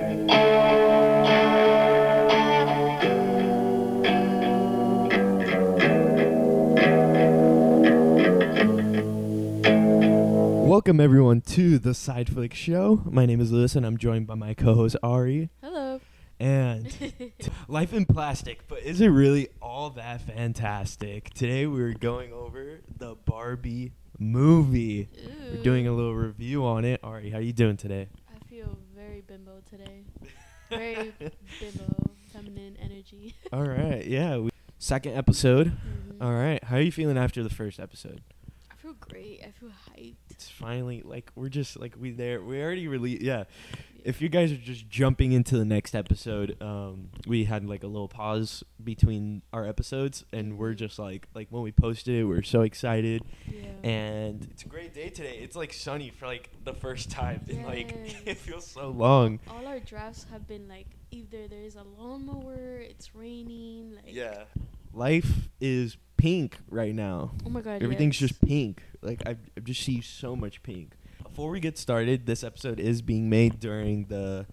Welcome everyone to the Side Flick Show. My name is Louis, and I'm joined by my co-host Ari. Hello. And life in plastic, but is it really all that fantastic? Today we're going over the Barbie movie. We're doing a little review on it. Ari, how you doing today? Very bimbo today. Very bimbo, feminine energy. all right, yeah. We, second episode. Mhm. All right, how are you feeling after the first episode? I feel great. I feel hyped. It's finally like we're just like we there. We already released. Yeah, if you guys are just jumping into the next episode, um, we had like a little pause between our episodes, and we're Mhm. just like like when we posted it, we're so excited, yeah. And it's a great day today. It's like sunny for like the first time in like it feels so long. all our drafts have been like either there's a lawnmower, it's raining, like Yeah, life is pink right now. Oh my god. Everything's yes. just pink. Like I, I just see so much pink. Before we get started, this episode is being made during the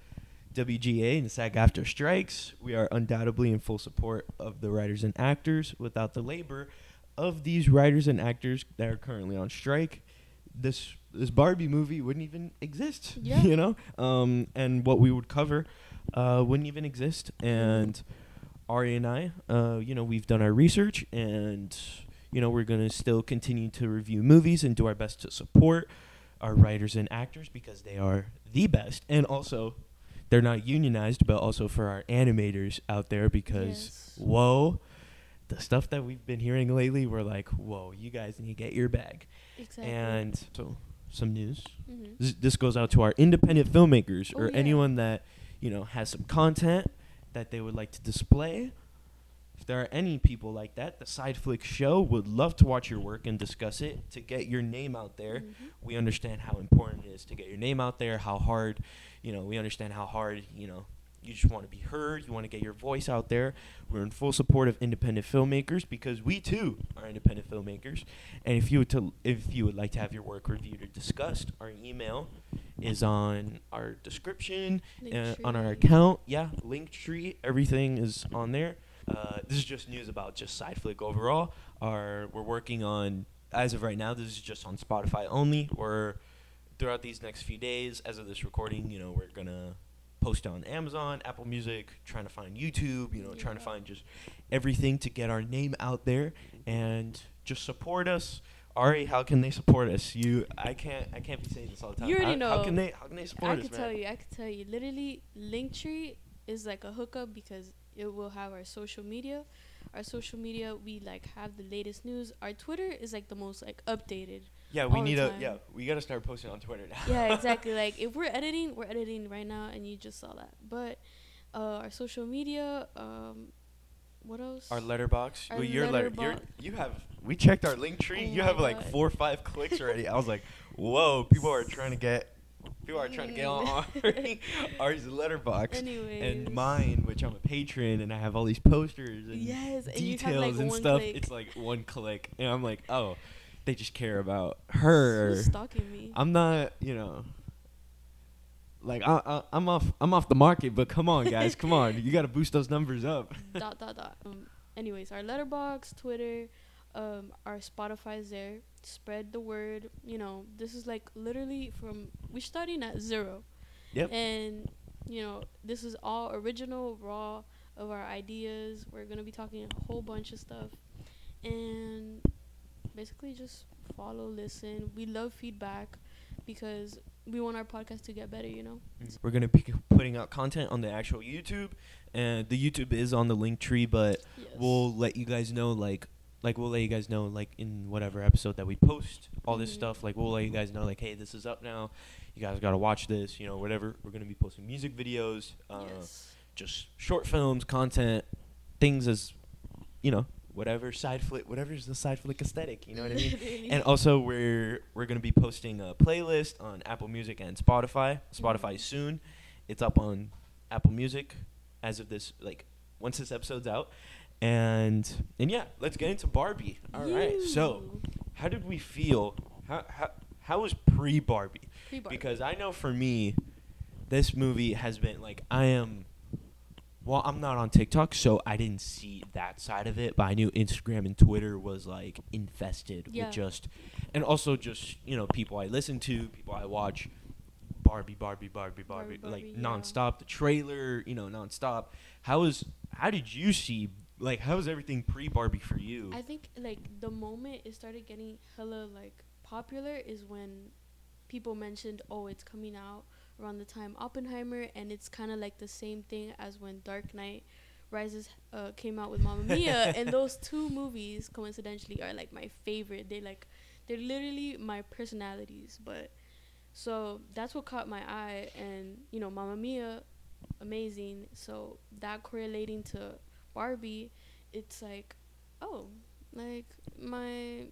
WGA and SAG-AFTRA strikes. We are undoubtedly in full support of the writers and actors. Without the labor of these writers and actors that are currently on strike, this this Barbie movie wouldn't even exist. Yeah. You know, um, and what we would cover uh, wouldn't even exist. And Ari and I, uh, you know, we've done our research and, you know, we're going to still continue to review movies and do our best to support our writers and actors because they are the best. And also, they're not unionized, but also for our animators out there because, Yes. whoa, the stuff that we've been hearing lately, we're like, whoa, you guys need to get your bag. Exactly. And so, some news. Mm-hmm. This, this goes out to our independent filmmakers Oh, or yeah. anyone that you know has some content that they would like to display. If there are any people like that, the Side Flick Show would love to watch your work and discuss it to get your name out there. Mhm. We understand how important it is to get your name out there, how hard, you know, we understand how hard, you know, you just want to be heard, you want to get your voice out there. We're in full support of independent filmmakers because we too are independent filmmakers. And if you would to if you would like to have your work reviewed or discussed, our email is on our description, uh, on our account. Yeah, Linktree, everything is on there. Uh, this is just news about just side flick overall. Our we're working on as of right now. This is just on Spotify only. We're throughout these next few days, as of this recording, you know, we're gonna post on Amazon, Apple Music, trying to find YouTube, you know, trying to find just everything to get our name out there and just support us. Ari, how can they support us? You, I can't, I can't be saying this all the time. You already how, How know. can they, how can they support I us, could man? tell you. I can tell you. Literally, Linktree is like a hookup because it will have our social media. Our social media, we like have the latest news. Our Twitter is like the most like updated. Yeah, we all the need a, yeah, we gotta start posting on Twitter now. yeah, exactly. Like if we're editing, we're editing right now, and you just saw that. But uh, our social media, um, what else? Our Letterboxd. Our well, your letter. Your, Letterboxd. you have. We checked our Linktree. Oh you my have like God. four or five clicks already. I was like, whoa, people are trying to get. People are trying to get on Ari, Ari's Letterboxd. Anyways. And mine, which I'm a patron, and I have all these posters and Yes, and details like, and stuff. click. It's like one click, and I'm like, oh, they just care about her. Who's stalking me? I'm not, you know, like I, I, I'm off, I'm off the market. But come on, guys, come on, you got to boost those numbers up. dot dot dot. Um, anyways, our Letterboxd, Twitter, um, our Spotify's there. Spread the word. You know, this is like literally from we're starting at zero. Yep. And you know, this is all original, raw of our ideas. We're gonna be talking a whole bunch of stuff, and basically just follow, listen. We love feedback because we want our podcast to get better. You know. We're gonna be putting out content on the actual YouTube, and the YouTube is on the Linktree, but Yes. we'll let you guys know like like we'll let you guys know like in whatever episode that we post all this Mhm. stuff like we'll let you guys know like hey this is up now you guys gotta watch this you know whatever we're gonna be posting music videos uh, yes. just short films content things as you know whatever side flick whatever's the side flick aesthetic you know what i mean and also we're we're gonna be posting a playlist on apple music and spotify spotify Mhm. soon it's up on apple music as of this like once this episode's out and and yeah let's get into barbie All right. so how did we feel how how, how was pre barbie because i know for me this movie has been like I am. Well, I'm not on TikTok, so I didn't see that side of it. But I knew Instagram and Twitter was like infested Yeah. with just, and also just you know people I listen to, people I watch, Barbie, Barbie, Barbie, Barbie, Barbie, like Barbie, yeah. nonstop. The trailer, you know, nonstop. How was? How did you see? Like, how was everything pre Barbie for you? I think like the moment it started getting hella like popular is when people mentioned, oh, it's coming out around the time Oppenheimer, and it's kind of like the same thing as when Dark Knight Rises uh, came out with Mamma Mia, and those two movies coincidentally are like my favorite. They like they're literally my personalities, but so that's what caught my eye, and you know, Mamma Mia, amazing. So that correlating to Barbie, it's like, oh, like my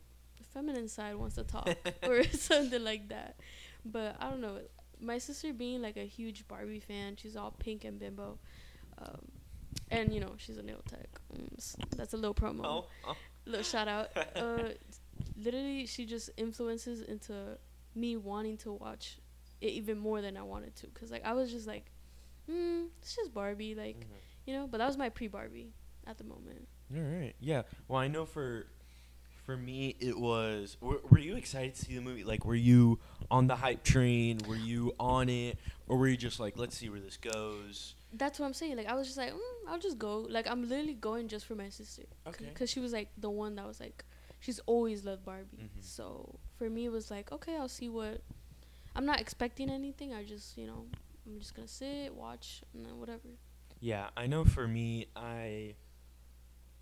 feminine side wants to talk or something like that. But I don't know. My sister being like a huge Barbie fan, she's all pink and bimbo. Um, and you know, she's a nail tech. Mm, s- that's a little promo. oh, oh. Little shout out. Uh, literally, she just influences into me wanting to watch it even more than I wanted to. Cause like I was just like, hmm, it's just Barbie, like Mhm. you know. But that was my pre Barbie at the moment. All right. Yeah. Well, I know for for me it was. Were, were you excited to see the movie? Like, were you on the hype train? Were you on it, or were you just like, let's see where this goes? That's what I'm saying. Like I was just like, mm, I'll just go. Like I'm literally going just for my sister. Okay. Because she was like the one that was like, she's always loved Barbie. Mhm. So for me, it was like, okay, I'll see what. I'm not expecting anything. I just, you know, I'm just gonna sit, watch, and then whatever. Yeah, I know. For me, I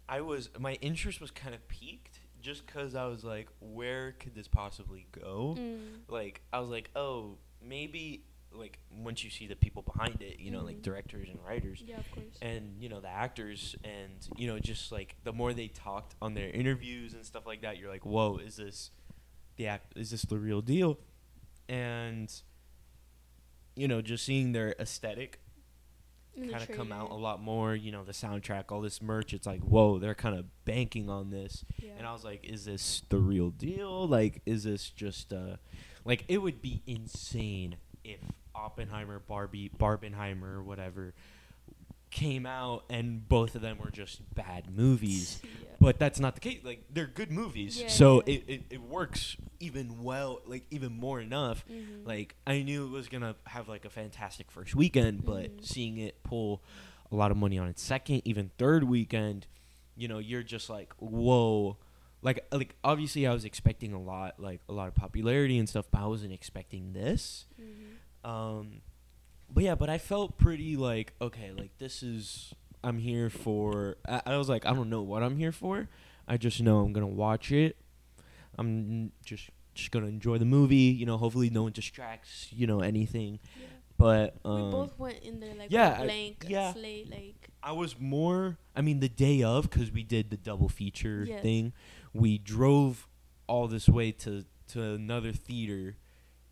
I was my interest was kind of peaked just because I was like, where could this possibly go? Mm. Like, I was like, oh, maybe like once you see the people behind it, you know, like Mhm. directors and writers. Yeah, of course. and you know the actors and you know just like the more they talked on their interviews and stuff like that you're like whoa is this the act is this the real deal and you know just seeing their aesthetic kind of come out a lot more you know the soundtrack all this merch. It's like whoa they're kind of banking on this. Yeah. and i was like is this the real deal? Like is this just uh like it would be insane if oppenheimer barbie barbenheimer whatever came out and both of them were just bad movies Yeah. but that's not the case like they're good movies Yeah, so yeah. It, it, it works even well like even more enough Mhm. like I knew it was gonna have like a fantastic first weekend, but Mhm. seeing it pull a lot of money on its second, even third weekend, you know, you're just like, whoa. Like like obviously I was expecting a lot, like a lot of popularity and stuff, but I wasn't expecting this. Mhm. Um but yeah, but I felt pretty like, okay, like this is I'm here for I, I was like, I don't know what I'm here for. I just know I'm gonna watch it. I'm just just gonna enjoy the movie. You know, hopefully no one distracts. You know anything. Yeah. But we um, both went in there like yeah, with I- blank yeah. slate, like I was more. I mean, the day of because we did the double feature Yes. thing. We drove all this way to to another theater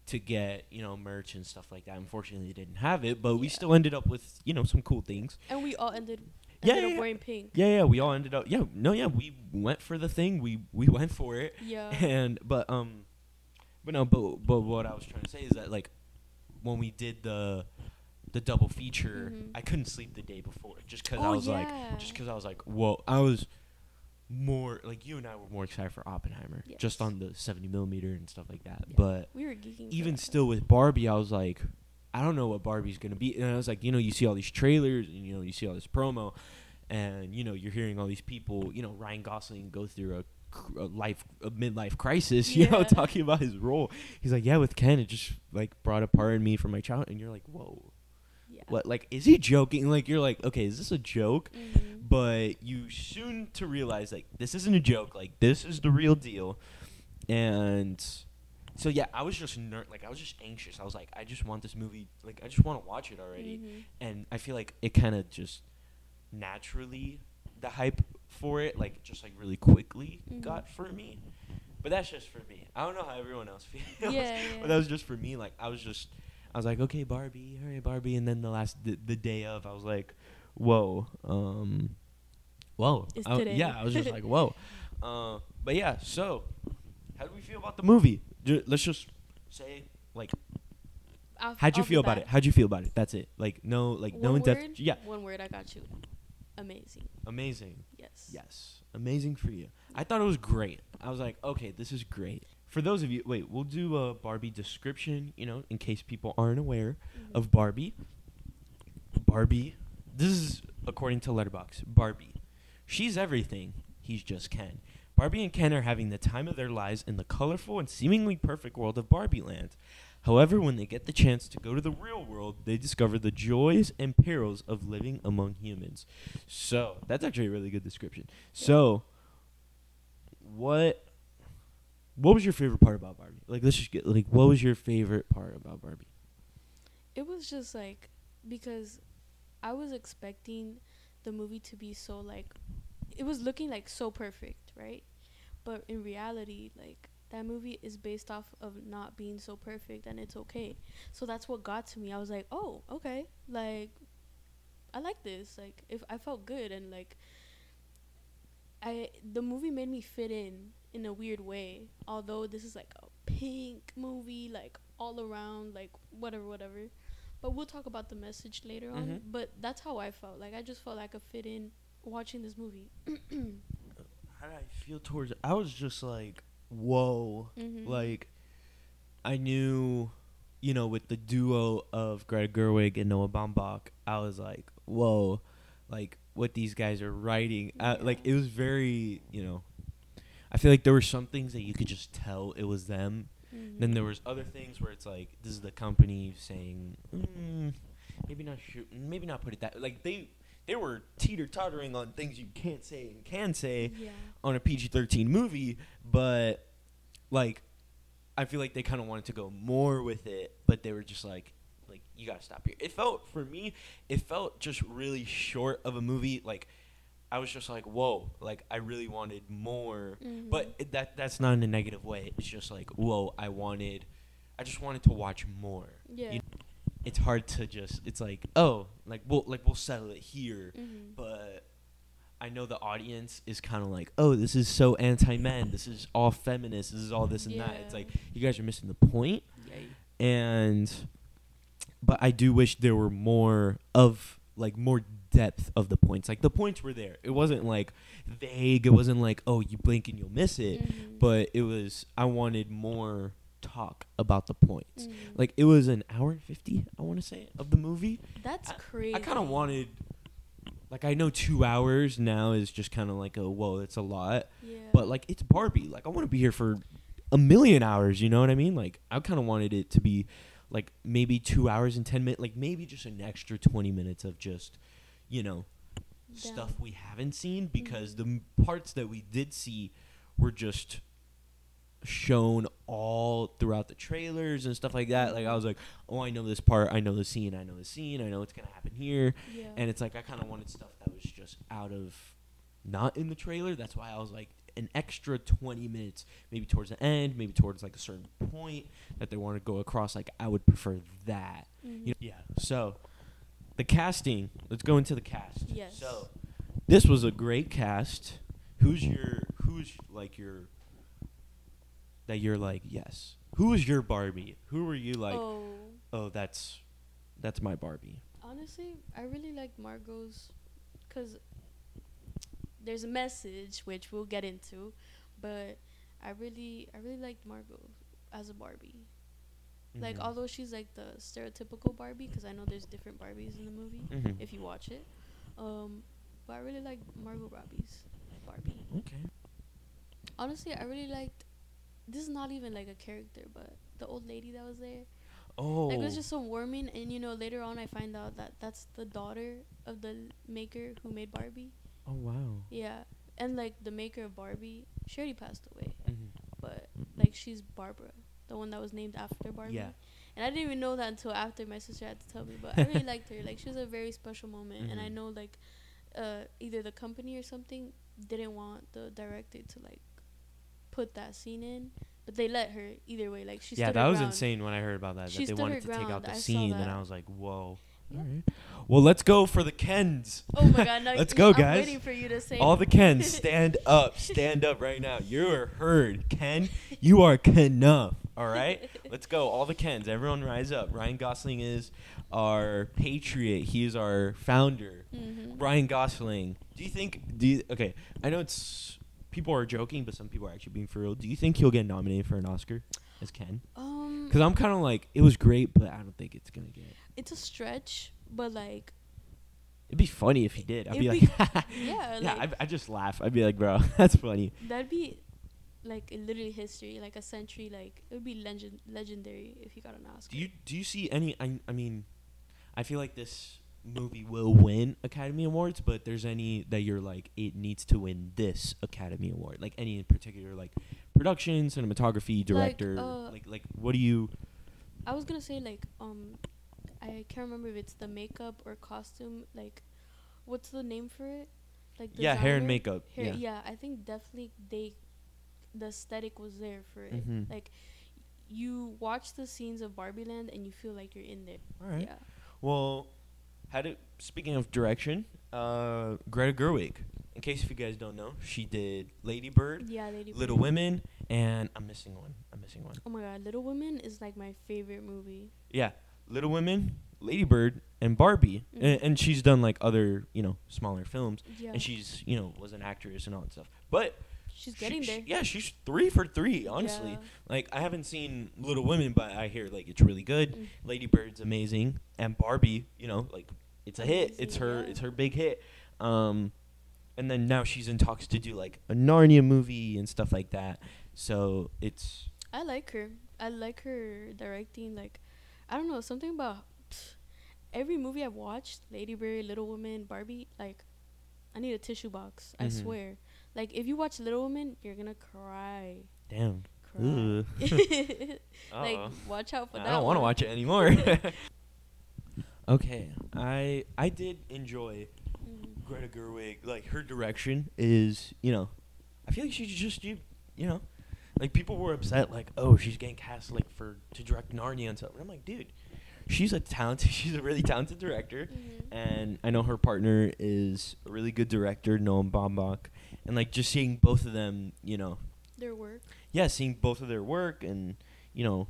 to get you know merch and stuff like that. Unfortunately, they didn't have it, but we still ended up with you know some cool things. and we all ended Yeah, ended yeah, up yeah. wearing pink. Yeah, yeah, we all ended up. Yeah, no, yeah, we went for the thing. We we went for it. Yeah. and but um but no but but what i was trying to say is that like when we did the the double feature Mhm. i couldn't sleep the day before just because oh i was yeah. like just because i was like whoa i was more like you and i were more excited for oppenheimer just on the 70 millimeter and stuff like that Yeah. but we were geeking. even still with barbie i was like i don't know what barbie's gonna be and i was like you know you see all these trailers and you know you see all this promo and you know you're hearing all these people you know ryan gosling go through a, a life a midlife crisis you know talking about his role he's like yeah with ken it just like brought a part in me from my child and you're like whoa yeah. what like is he joking like you're like okay is this a joke Mhm. But you soon to realize like this isn't a joke like this is the real deal. And so yeah i was just ner- like i was just anxious. I was like i just want this movie like i just want to watch it already. Mhm. and i feel like it kind of just naturally the hype for it like just like really quickly Mhm. got for me. But that's just for me. I don't know how everyone else feels. Yeah, but that was just for me. Like i was just i was like okay barbie right barbie. And then the last the, the day of i was like whoa um whoa I- today. yeah i was just like whoa uh but yeah so how do we feel about the movie Ju- let's just say like off- How'd you the feel about it? How'd you feel about it? That's it. Like no, like no One in depth. Yeah, One word. I got you. Amazing. amazing. Yes. Yes, amazing for you. I thought it was great. I was like, okay, this is great. For those of you, wait, we'll do a Barbie description. You know, in case people aren't aware Mhm. of Barbie. Barbie. This is according to Letterboxd. Barbie. She's everything. He's just Ken. Barbie and Ken are having the time of their lives in the colorful and seemingly perfect world of Barbie Land. However, when they get the chance to go to the real world, they discover the joys and perils of living among humans. So, that's actually a really good description. So, what what was your favorite part about Barbie? Like let's just get like what was your favorite part about Barbie? It was just like because I was expecting the movie to be so like it was looking like so perfect, right? But in reality, like that movie is based off of not being so perfect and it's okay. So that's what got to me. I was like, "Oh, okay." Like I like this. Like if I felt good and like I the movie made me fit in in a weird way. Although this is like a pink movie like all around like whatever whatever. But we'll talk about the message later on. Mhm. But that's how I felt. Like I just felt like I fit in watching this movie. How did I feel towards it? I was just like, whoa. Mhm. Like I knew you know, with the duo of Greta Gerwig and Noah Baumbach, I was like, whoa, like what these guys are writing. Uh, like it was very, you know, I feel like there were some things that you could just tell it was them. Mhm. Then there was other things where it's like this is the company saying mm, maybe not shoot, maybe not put it that like they they were teeter tottering on things you can't say and can say yeah. on a PG thirteen movie, but like I feel like they kind of wanted to go more with it, but they were just like like you gotta stop here. It felt for me, it felt just really short of a movie. Like I was just like whoa, like I really wanted more. Mhm. But it, that that's not in a negative way. It's just like, whoa, I wanted, I just wanted to watch more. yeah. You It's hard to just. It's like, oh, like we'll like we'll settle it here, Mhm. but I know the audience is kind of like, oh, this is so anti-men. This is all feminist. This is all this and that. It's like you guys are missing the point. Yay. And, but I do wish there were more of like more depth of the points. Like the points were there. It wasn't like vague. It wasn't like, oh, you blink and you'll miss it Mhm. but it was I wanted more talk about the points. Mhm. Like it was an hour and fifty, I want to say, of the movie. that's I- crazy. I kind of wanted, like I know two hours now is just kind of like a whoa, it's a lot, Yeah. but like it's Barbie. Like I want to be here for a million hours. You know what I mean? Like I kind of wanted it to be like maybe two hours and ten minutes, like maybe just an extra twenty minutes of just, you know, stuff we haven't seen because Mhm. the m- parts that we did see were just shown all throughout the trailers and stuff like that. Like I was like, oh, I know this part, I know the scene, I know the scene, I know what's gonna happen here, Yeah. and it's like I kind of wanted stuff that was just out of not in the trailer. That's why I was like an extra 20 minutes maybe towards the end maybe towards like a certain point that they want to go across like i would prefer that Mhm. you know, yeah so the casting. Let's go into the cast. Yes. so this was a great cast. Who's your who's like your that you're like yes. Who is your barbie? Who were you like oh, oh, that's that's my barbie. Honestly, I really like Margot's because there's a message which we'll get into, but I really, I really liked Margot as a Barbie. Like, Mhm. although she's like the stereotypical Barbie, because I know there's different Barbies in the movie Mhm. if you watch it. Um, but I really like Margot Robbie's Barbie. okay Honestly, I really liked. This is not even like a character, but the old lady that was there. oh Like it was just so warming, and you know later on I find out that that's the daughter of the maker who made Barbie. oh wow Yeah, and like the maker of Barbie, she already passed away, Mhm. but like she's Barbara, the one that was named after Barbie. Yeah. And I didn't even know that until after my sister had to tell me, but I really liked her. Like she was a very special moment, and I Mhm. know like uh, either the company or something didn't want the director to like put that scene in, but they let her either way. Like she yeah, that was ground. insane when I heard about that. She that they wanted to take out the I scene, and. I was like, whoa. All right. Well, let's go for the Kens. Oh my god! No, Let's you- go, I'm guys. waiting for you to say All the Kens, stand up, stand up right now. You're heard, Ken. You are enough. All right, let's go. All the Kens, everyone rise up. Ryan Gosling is our patriot. He is our founder. Mhm. Ryan Gosling. Do you think? Do you, okay? I know it's people are joking, but some people are actually being for real. Do you think he'll get nominated for an Oscar as Ken? Um, Because I'm kind of like, it was great, but I don't think it's gonna get. it's a stretch, but like, It'd be funny if he did. I'd be It'd like, yeah, yeah. like- I I just laugh. I'd be like, bro, that's funny. that'd be like literally history, like a century. Like it would be legend legendary if he got an Oscar. Do you do you see any? I I mean, I feel like this movie will win Academy Awards, but there's any that you're like it needs to win this Academy Award, like any in particular, like production, cinematography, director, uh, like like what do you? I was gonna say like um, I can't remember if it's the makeup or costume. Like, what's the name for it? Like Yeah, hair and makeup. Hair, yeah. yeah. I think definitely they, the aesthetic was there for it. Mhm. Like, you watch the scenes of Barbie Land and you feel like you're in there. All right. Yeah. Well, how do speaking of direction, uh, Greta Gerwig. In case if you guys don't know, she did Lady Bird, Yeah, Lady Little Bird. Women, and I'm missing one. I'm missing one. Oh my god, Little Women is like my favorite movie. Yeah, Little Women, Lady Bird, and Barbie, Mhm. and, and she's done like other you know smaller films, Yeah. and she's you know was an actress and all that stuff. But She's getting she- there. yeah, she's three for three. Honestly, Yeah. like I haven't seen Little Women, but I hear like it's really good. Mm. Lady Bird's amazing, and Barbie, you know, like it's a hit. It's her. It's her big hit. Um, and then now she's in talks to do like a Narnia movie and stuff like that. So it's I like her. I like her directing. Like, I don't know something about every movie I've watched, Lady Bird, Little Woman, Barbie. Like, I need a tissue box. I Mhm. swear. Like, if you watch Little Woman, you're gonna cry. damn. Cry. Like, watch out for I that. I don't want to watch it anymore. okay, I I did enjoy Mhm. Greta Gerwig. Like her direction is, you know, I feel like she just you, you know, like people were upset, like oh she's getting cast like for to direct Narnia and stuff. And I'm like, dude, she's a talented, she's a really talented director, Mhm. and I know her partner is a really good director, Noah Baumbach, and like just seeing both of them, you know, Their work. yeah, seeing both of their work and you know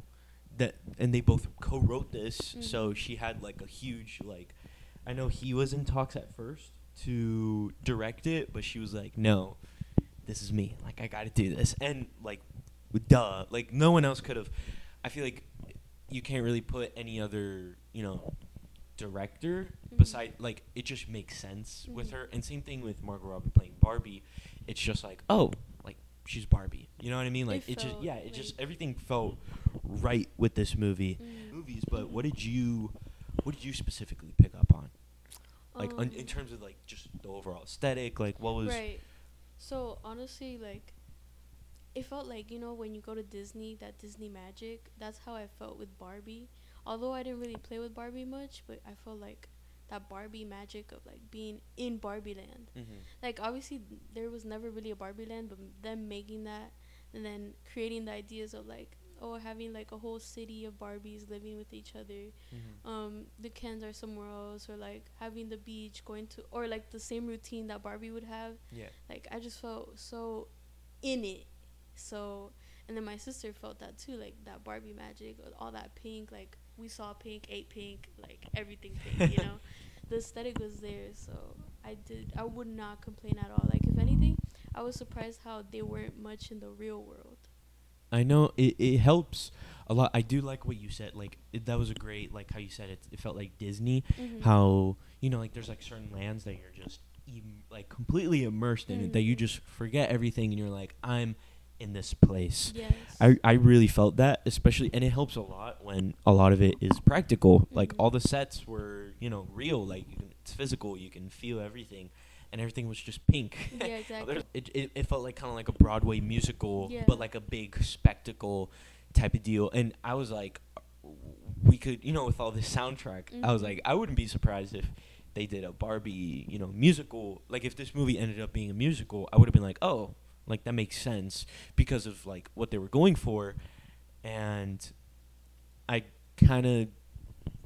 that and they both co-wrote this, so Mhm. she had like a huge like I know he was in talks at first to direct it, but she was like, "No, this is me. Like I got to do this." And like duh, like no one else could have I feel like you can't really put any other, you know, director Mhm. beside like it just makes sense with Mhm. her. And same thing with Margot Robbie playing Barbie. It's just like, oh, she's Barbie. You know what I mean? Like It it, just yeah, it just everything felt right with this movie. Mm. Movies, but what did you what did you specifically pick up on? Like un, in Um, terms of like just the overall aesthetic, like what was Right. So honestly, like, it felt like you know when you go to Disney, that Disney magic. That's how I felt with Barbie. Although I didn't really play with Barbie much, but I felt like that Barbie magic of like being in Barbie Land. Mhm. Like obviously there was never really a Barbie Land, but them making that and then creating the ideas of like oh having like a whole city of Barbies living with each other Mhm. um the Kens are somewhere else or like having the beach going to or like the same routine that Barbie would have Yeah. like I just felt so in it so and then my sister felt that too like that Barbie magic all that pink like we saw pink ate pink like everything pink you know the aesthetic was there so I did I would not complain at all like if anything I was surprised how they weren't much in the real world I know it, it helps a lot. I do like what you said. Like it, that was a great like how you said it. It felt like Disney. Mhm. How you know like there's like certain lands that you're just em- like completely immersed in it that you Mhm. just forget everything and you're like I'm in this place. yes I, I really felt that especially and it helps a lot when a lot of it is practical like Mhm. all the sets were you know real like you can, it's physical you can feel everything and everything was just pink Yeah, exactly. It, it, it felt like kind of like a broadway musical Yeah. but like a big spectacle type of deal and i was like we could you know with all this soundtrack i was Mhm. like i wouldn't be surprised if they did a barbie you know musical like if this movie ended up being a musical i would have been like oh like that makes sense because of like what they were going for and i kind of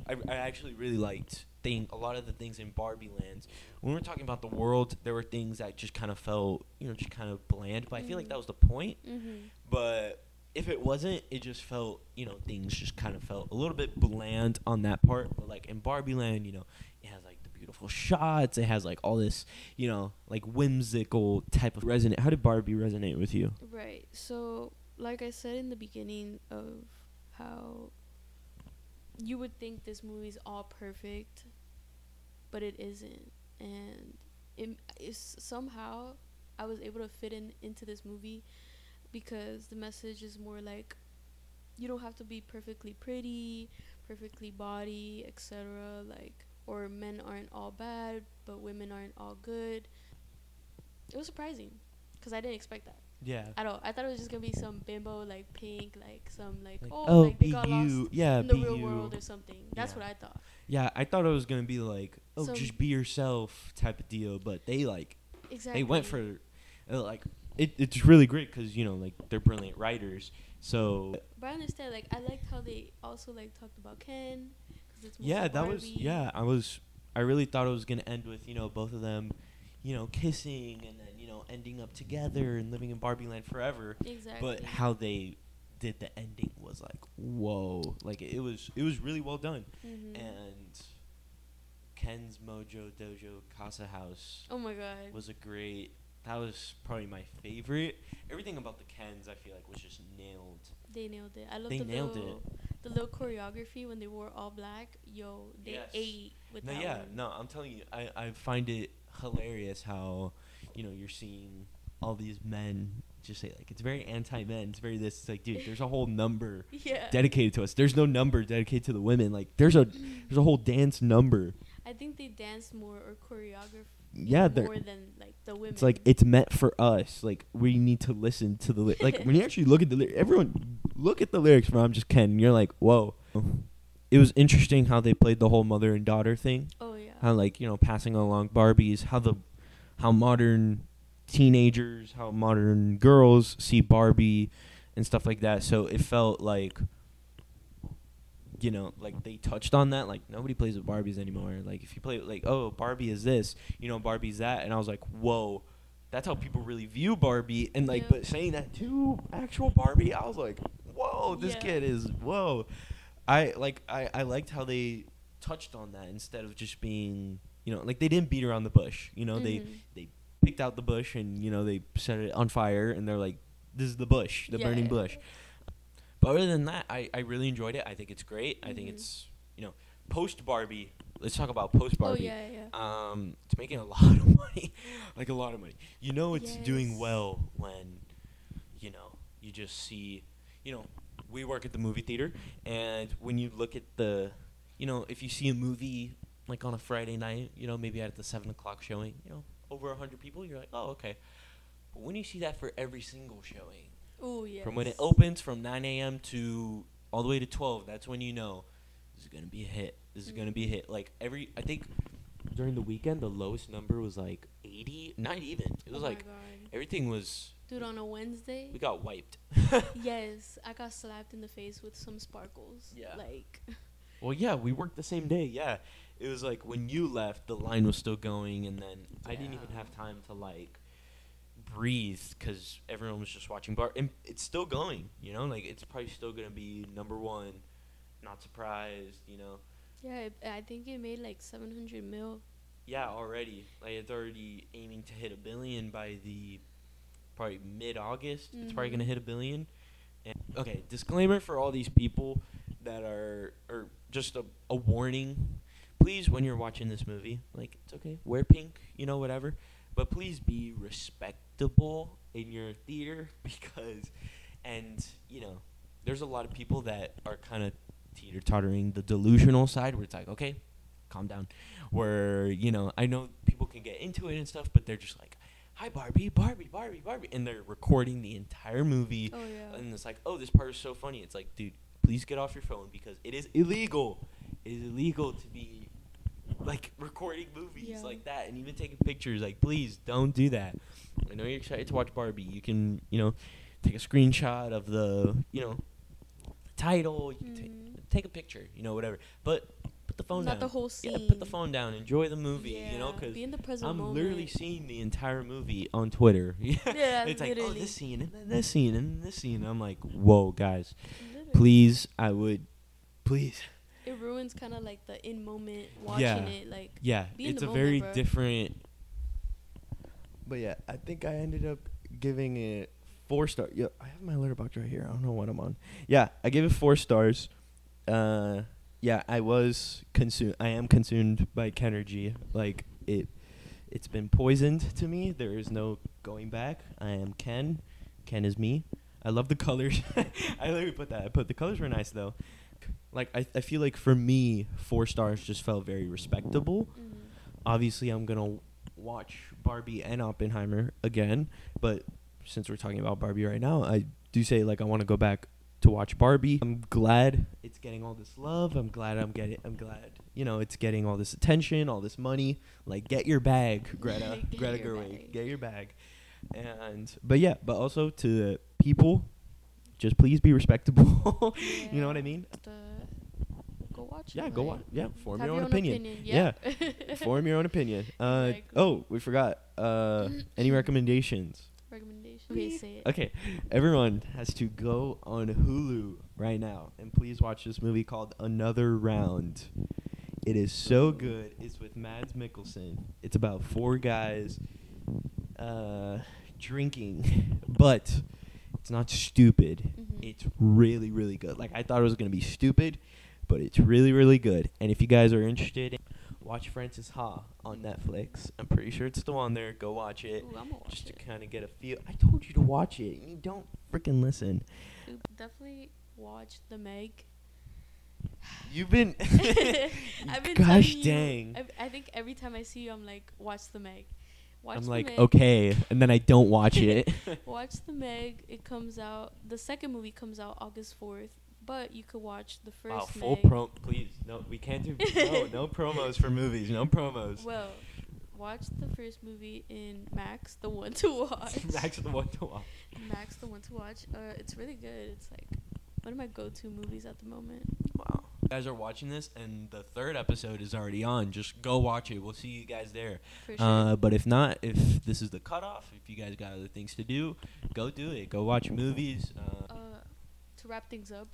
I, I actually really liked thing, a lot of the things in Barbie Lands, when we were talking about the world, there were things that just kind of felt, you know, just kind of bland. But I feel like that was the point. Mm-hmm. But if it wasn't, it just felt, you know, things just kind of felt a little bit bland on that part. But like in Barbie Land, you know, it has like the beautiful shots. It has like all this, you know, like whimsical type of resonate. How did Barbie resonate with you? Right. So, like I said in the beginning of how you would think this movie's all perfect, but it isn't. And it is somehow I was able to fit in into this movie because the message is more like you don't have to be perfectly pretty, perfectly body, etc. Like or men aren't all bad, but women aren't all good. It was surprising because I didn't expect that Yeah. at all. I thought it was just gonna be some bimbo like pink, like some like, Like, oh, oh, like they got you. lost Yeah, in the real you. world or something. That's Yeah. what I thought. Yeah, I thought it was gonna be like, oh, Some- just be yourself type of deal, but they like Exactly. they went for uh, like it, it's really great because you know like they're brilliant writers. So But I understand. Like I liked how they also like talked about Ken. Cause it's yeah, that was yeah. I was I really thought it was gonna end with you know both of them, you know, kissing and then you know ending up together and living in Barbie Land forever. Exactly. But how they did the ending was like whoa, like it was it was really well done. Mhm. And Ken's Mojo Dojo Casa House oh my god. was a great. That was probably my favorite. Everything about the Kens, I feel like, was just nailed. They nailed it. I love They the nailed it. The little choreography when they wore all black. Yo, they Yes. ate with No, that yeah, one. no, I'm telling you, I, I find it hilarious how, you know, you're seeing all these men just say like it's very anti-men. It's very this. It's like, dude, there's a whole number Yeah. dedicated to us. There's no number dedicated to the women. Like, there's a there's a whole dance number. I think they dance more or choreographed Yeah, they're more than like the women. It's like it's meant for us. Like we need to listen to the li- like when you actually look at the lyrics. Everyone look at the lyrics from "I'm Just Ken." And you're like, whoa. It was interesting how they played the whole mother and daughter thing. oh yeah. How like you know passing along Barbies. How the how modern teenagers, how modern girls see Barbie and stuff like that. So it felt like you know, like they touched on that. Like nobody plays with Barbies anymore. Like if you play like, oh, Barbie is this, you know, Barbie's that, and I was like, whoa, that's how people really view Barbie. And like, Yeah. but saying that to actual Barbie, I was like, whoa, this Yeah. kid is whoa. I like I I liked how they touched on that instead of just being, you know, like they didn't beat around the bush. You know, they Mhm. they picked out the bush and you know they set it on fire and they're like, this is the bush, the Yeah, burning bush. But other than that, I, I really enjoyed it. I think it's great. I think Mhm. it's you know post Barbie. Let's talk about post Barbie. Oh yeah, yeah. Um, it's making a lot of money, like a lot of money. You know, it's doing well when, you know, you just see, you know, we work at the movie theater, and when you look at the, you know, if you see a movie like on a Friday night, you know, maybe at the seven o'clock showing, you know, over a hundred people, you're like, oh, okay. But when you see that for every single showing, Oh yeah. from when it opens from 9 a.m. to all the way to 12, that's when you know this is gonna be a hit. This is gonna be a hit. Mm-hmm. Like every, I think during the weekend, the lowest number was like 80. Not even. It was oh like everything was. Dude, on a Wednesday. We got wiped. yes, I got slapped in the face with some sparkles. Yeah. Like. Well, yeah, we worked the same day. Yeah, it was like when you left, the line was still going, and then I didn't even have time to like breathe because everyone was just watching Bar. And it's still going. You know, like it's probably still gonna be number one. Not surprised. You know. Yeah, it, I think it made like 700 mil. Yeah, already. Like it's already aiming to hit a billion by the probably mid August. It's probably gonna Mhm. hit a billion. And okay, disclaimer for all these people that are or just a, a warning. Please when you're watching this movie, like it's okay, wear pink, you know, whatever. But please be respectable in your theater because and you know, there's a lot of people that are kind of teeter tottering the delusional side where it's like, okay, calm down. Where, you know, I know people can get into it and stuff, but they're just like, hi, Barbie, Barbie, Barbie, Barbie. And they're recording the entire movie. Oh yeah. And it's like, oh, this part is so funny. It's like, dude, please get off your phone because it is illegal. It is illegal to be like recording movies Yeah. like that and even taking pictures. Like, please don't do that. I know you're excited to watch Barbie. You can, you know, take a screenshot of the, you know, title. You can take Mhm. take a picture, you know, whatever. But put the phone Not down. the whole scene. Yeah, put the phone down. Enjoy the movie. yeah. you know, because be the present I'm moment. literally seeing the entire movie on Twitter. Yeah, Yeah, it's like oh this scene and then this scene and then this scene. I'm like, whoa, guys, Literally. please, I would, please. It ruins kind of like the in moment watching Yeah. it. Like Yeah, Be in it's the a moment, very bro. different. But yeah, I think I ended up giving it four stars. Yeah, I have my Letterboxd right here. I don't know what I'm on. Yeah, I gave it four stars. Uh, yeah, I was consumed. I am consumed by Kenergy. Like it, it's been poisoned to me. There is no going back. I am Ken. Ken is me. I love the colors. I literally put that. I put the colors were nice though. Like I, I feel like for me, four stars just felt very respectable mm, obviously I'm gonna watch Barbie and Oppenheimer again, but since we're talking about Barbie right now, I do say like I want to go back to watch Barbie. I'm glad it's getting all this love. I'm glad I'm getting. I'm glad you know it's getting all this attention, all this money. Like get your bag, Greta, Get Greta Gerwig, get your bag. And but yeah, but also to people, just please be respectable. you know what I mean? The, go watch. Yeah, it, go like, watch. Yeah, form have your own opinion. Yeah. Form your own opinion. Uh, Exactly. oh, we forgot. Uh, any recommendations? Recommendation. Okay, say it. Okay, everyone has to go on Hulu right now and please watch this movie called Another Round. It is so good. It's with Mads Mikkelsen. It's about four guys uh, drinking, but it's not stupid. Mhm. It's really, really good. Like I thought it was gonna be stupid, but it's really, really good. And if you guys are interested, watch Francis Ha on Netflix. I'm pretty sure it's still on there. Go watch it Ooh, watch just to kind of get a feel. I told you to watch it. You don't freaking listen. Definitely watch the Meg. You've been. I've been Gosh telling you- dang. I, I think every time I see you, I'm like, watch the Meg. Watch I'm the like, Meg. okay, and then I don't watch it. Watch the Meg. It comes out. The second movie comes out August fourth. But you could watch the first. wow, full Meg. pro. Please, no, we can't do. No, no promos for movies. No promos. Well, watch the first movie in Max, the one to watch. Max the one to watch. Max, the one to watch. Uh, it's really good. It's like one of my go-to movies at the moment. Wow. You guys are watching this, and the third episode is already on. Just go watch it. We'll see you guys there. For sure. Uh, but if not, if this is the cutoff, if you guys got other things to do, go do it. Go watch movies. Uh, uh, to wrap things up,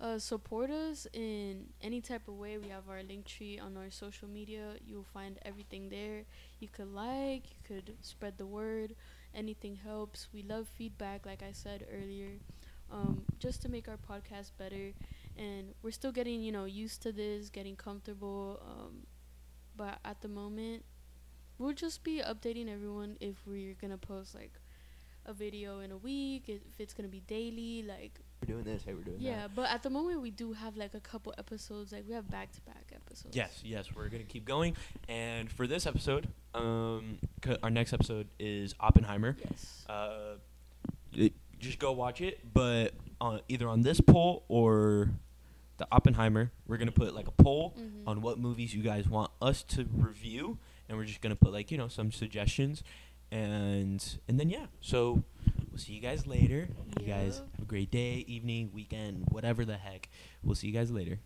uh, support us in any type of way. We have our Linktree on our social media. You'll find everything there. You could like, you could spread the word. Anything helps. We love feedback, like I said earlier, um, just to make our podcast better. And we're still getting, you know, used to this, getting comfortable. Um, but at the moment, we'll just be updating everyone if we're gonna post like a video in a week, if it's gonna be daily, like we're doing this. Hey, we're doing this. yeah. that. But at the moment, we do have like a couple episodes, like we have back to back episodes. Yes, yes, we're gonna keep going. And for this episode, um, c- our next episode is Oppenheimer. Yes. Uh, it, just go watch it. But on either on this poll or the Oppenheimer, we're gonna put like a poll Mhm. on what movies you guys want us to review, and we're just gonna put like you know some suggestions, and and then yeah. So we'll see you guys later. You guys have a great day, evening, weekend, whatever the heck. We'll see you guys later.